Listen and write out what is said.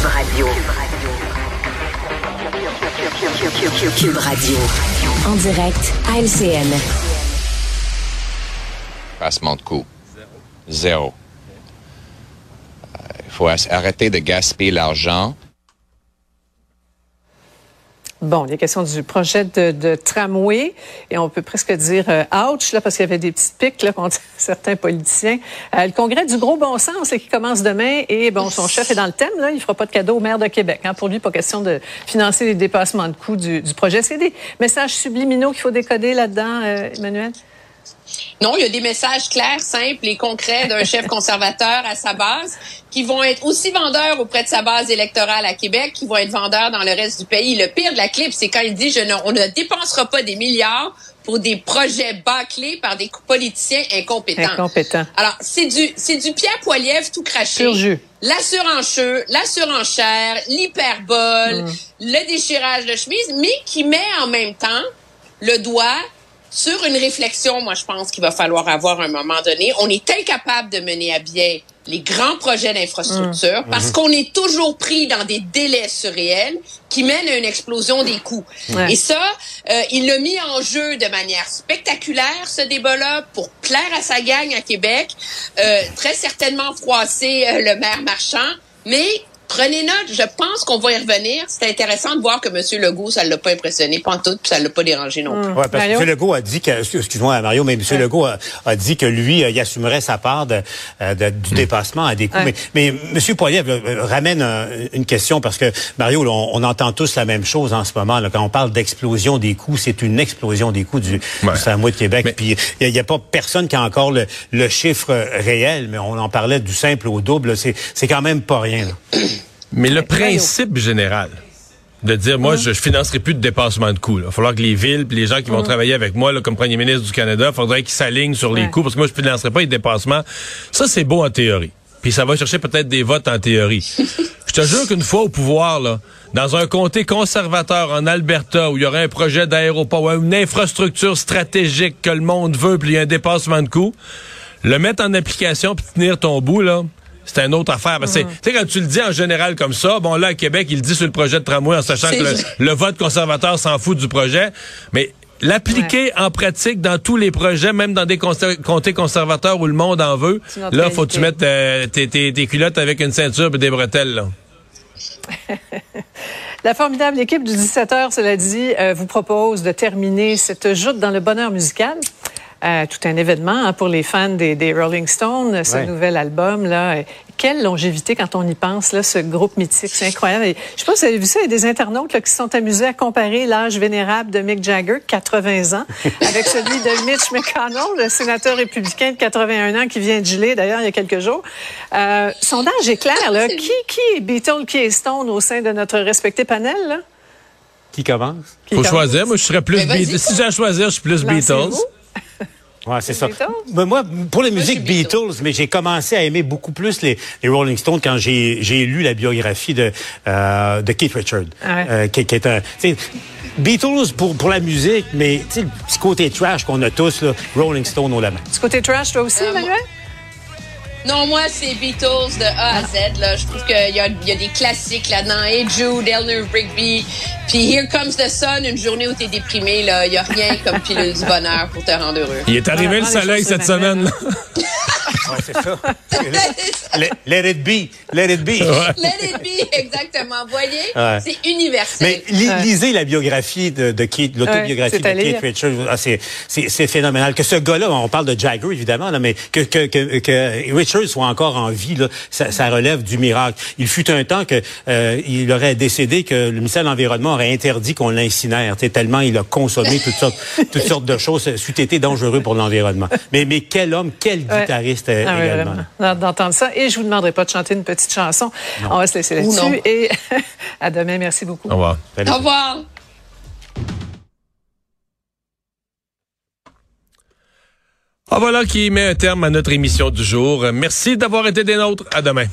Cube Radio. Cube Radio. En direct à LCN. Passement de coût. Zéro. Il faut arrêter de gaspiller l'argent. Bon, il a question du projet de, tramway et on peut presque dire euh, ouch là parce qu'il y avait des petites piques là contre certains politiciens. Euh, le congrès du gros bon sens qui commence demain et bon son chef est dans le thème là, il fera pas de cadeau au maire de Québec. Hein. Pour lui, pas question de financer les dépassements de coûts du, projet. Qu'il y a des messages subliminaux qu'il faut décoder là-dedans, euh, Emmanuel? Non, il y a des messages clairs, simples et concrets d'un chef conservateur à sa base qui vont être aussi vendeurs auprès de sa base électorale à Québec, qui vont être vendeurs dans le reste du pays. Le pire de la clip, c'est quand il dit je ne, on ne dépensera pas des milliards pour des projets bâclés par des politiciens incompétents. Incompétents. Alors, c'est du, c'est du Pierre Poilievre tout craché. La surenchère, la surenchère, l'hyperbole, mm. le déchirage de chemise, mais qui met en même temps le doigt sur une réflexion, moi, je pense qu'il va falloir avoir à un moment donné. On est incapable de mener à bien les grands projets d'infrastructure mmh. parce mmh. qu'on est toujours pris dans des délais surréels qui mènent à une explosion des coûts. Et ça, euh, il l'a mis en jeu de manière spectaculaire, ce débat-là, pour plaire à sa gang à Québec, euh, très certainement froisser euh, le maire marchand, mais Prenez note, je pense qu'on va y revenir. C'est intéressant de voir que M. Legault, ça ne l'a pas impressionné, pas en tout, puis ça ne l'a pas dérangé non plus. Oui, parce que M. Legault a dit que, excuse-moi Mario, mais M. Legault a, dit que lui, euh, il assumerait sa part de, euh, du mm. dépassement à des coûts. Mais, mais M. Poiliev ramène euh, une question parce que, Mario, on, entend tous la même chose en ce moment. Là, quand on parle d'explosion des coûts, c'est une explosion des coûts du, ouais. de Québec. Puis il n'y a, pas personne qui a encore le, le, chiffre réel, mais on en parlait du simple au double. C'est quand même pas rien. Là. Mais le principe général de dire, moi, je, je financerai plus de dépassement de coûts. Il va falloir que les villes, les gens qui vont travailler avec moi, là, comme premier ministre du Canada, il faudrait qu'ils s'alignent sur les coûts, parce que moi, je financerai pas les dépassements. Ça, c'est beau en théorie. Puis ça va chercher peut-être des votes en théorie. je te jure qu'une fois au pouvoir, là, dans un comté conservateur en Alberta, où il y aurait un projet d'aéroport, ou une infrastructure stratégique que le monde veut, puis il y a un dépassement de coûts, le mettre en application puis tenir ton bout, là, c'est une autre affaire. Tu sais, quand tu le dis en général comme ça, bon, là, à Québec, il le dit sur le projet de tramway en sachant que le, vote conservateur s'en fout du projet. Mais l'appliquer en pratique dans tous les projets, même dans des comtés conservateurs où le monde en veut, là, faut que tu mettes euh, tes, culottes avec une ceinture et des bretelles, là. La formidable équipe du 17h, cela dit, euh, vous propose de terminer cette joute dans le bonheur musical euh, tout un événement hein, pour les fans des, des Rolling Stones, ce nouvel album là. Quelle longévité quand on y pense là, ce groupe mythique, c'est incroyable. Et je sais pas si vous avez vu ça, il y a des internautes là, qui se sont amusés à comparer l'âge vénérable de Mick Jagger, 80 ans, avec celui de Mitch McConnell, le sénateur républicain de 81 ans qui vient de geler d'ailleurs il y a quelques jours. Euh, sondage est clair là. Qui, qui est Beatles, qui est Stone au sein de notre respecté panel là? Qui commence? Faut choisir. Moi, je serais plus Beatles. Si j'ai à choisir, je suis plus Beatles. Ouais, c'est ça. Mais moi, pour la musique Beatles, mais j'ai commencé à aimer beaucoup plus les, les Rolling Stones quand j'ai, j'ai lu la biographie de, euh, de Keith Richards, euh, qui, qui, est un... Beatles pour, pour la musique, mais le petit côté trash qu'on a tous, là, Rolling Stones au la main. Petit côté trash, toi aussi, euh, Emmanuel? Non, moi, c'est Beatles de A à Z. Là. Je trouve qu'il y a, y a des classiques là-dedans. Hey Jude, Eleanor Rigby. Puis Here Comes the Sun, une journée où t'es déprimé. Il n'y a rien comme pilule du bonheur pour te rendre heureux. Il est arrivé le soleil cette semaine. Ouais, c'est ça. let, it be. Let it be. Let it be, exactement. Vous voyez, c'est universel. Mais lisez la biographie de, de Keith, l'autobiographie de Keith Richards. Ah, c'est phénoménal. Que ce gars-là, on parle de Jagger, évidemment, là, mais que, que, que, que Richards soit encore en vie, là, ça, ça, relève du miracle. Il fut un temps que euh, il aurait décédé que le ministère de l'Environnement aurait interdit qu'on l'incinère, tellement il a consommé toutes sortes, toutes sortes de choses. C'eût été dangereux pour l'environnement. Mais, mais quel homme, quel guitariste ah d'entendre ça. Et je vous demanderai pas de chanter une petite chanson. On va se laisser là-dessus. Et à demain. Merci beaucoup. Au revoir. Au revoir. Ah, voilà qui met un terme à notre émission du jour. Merci d'avoir été des nôtres. À demain.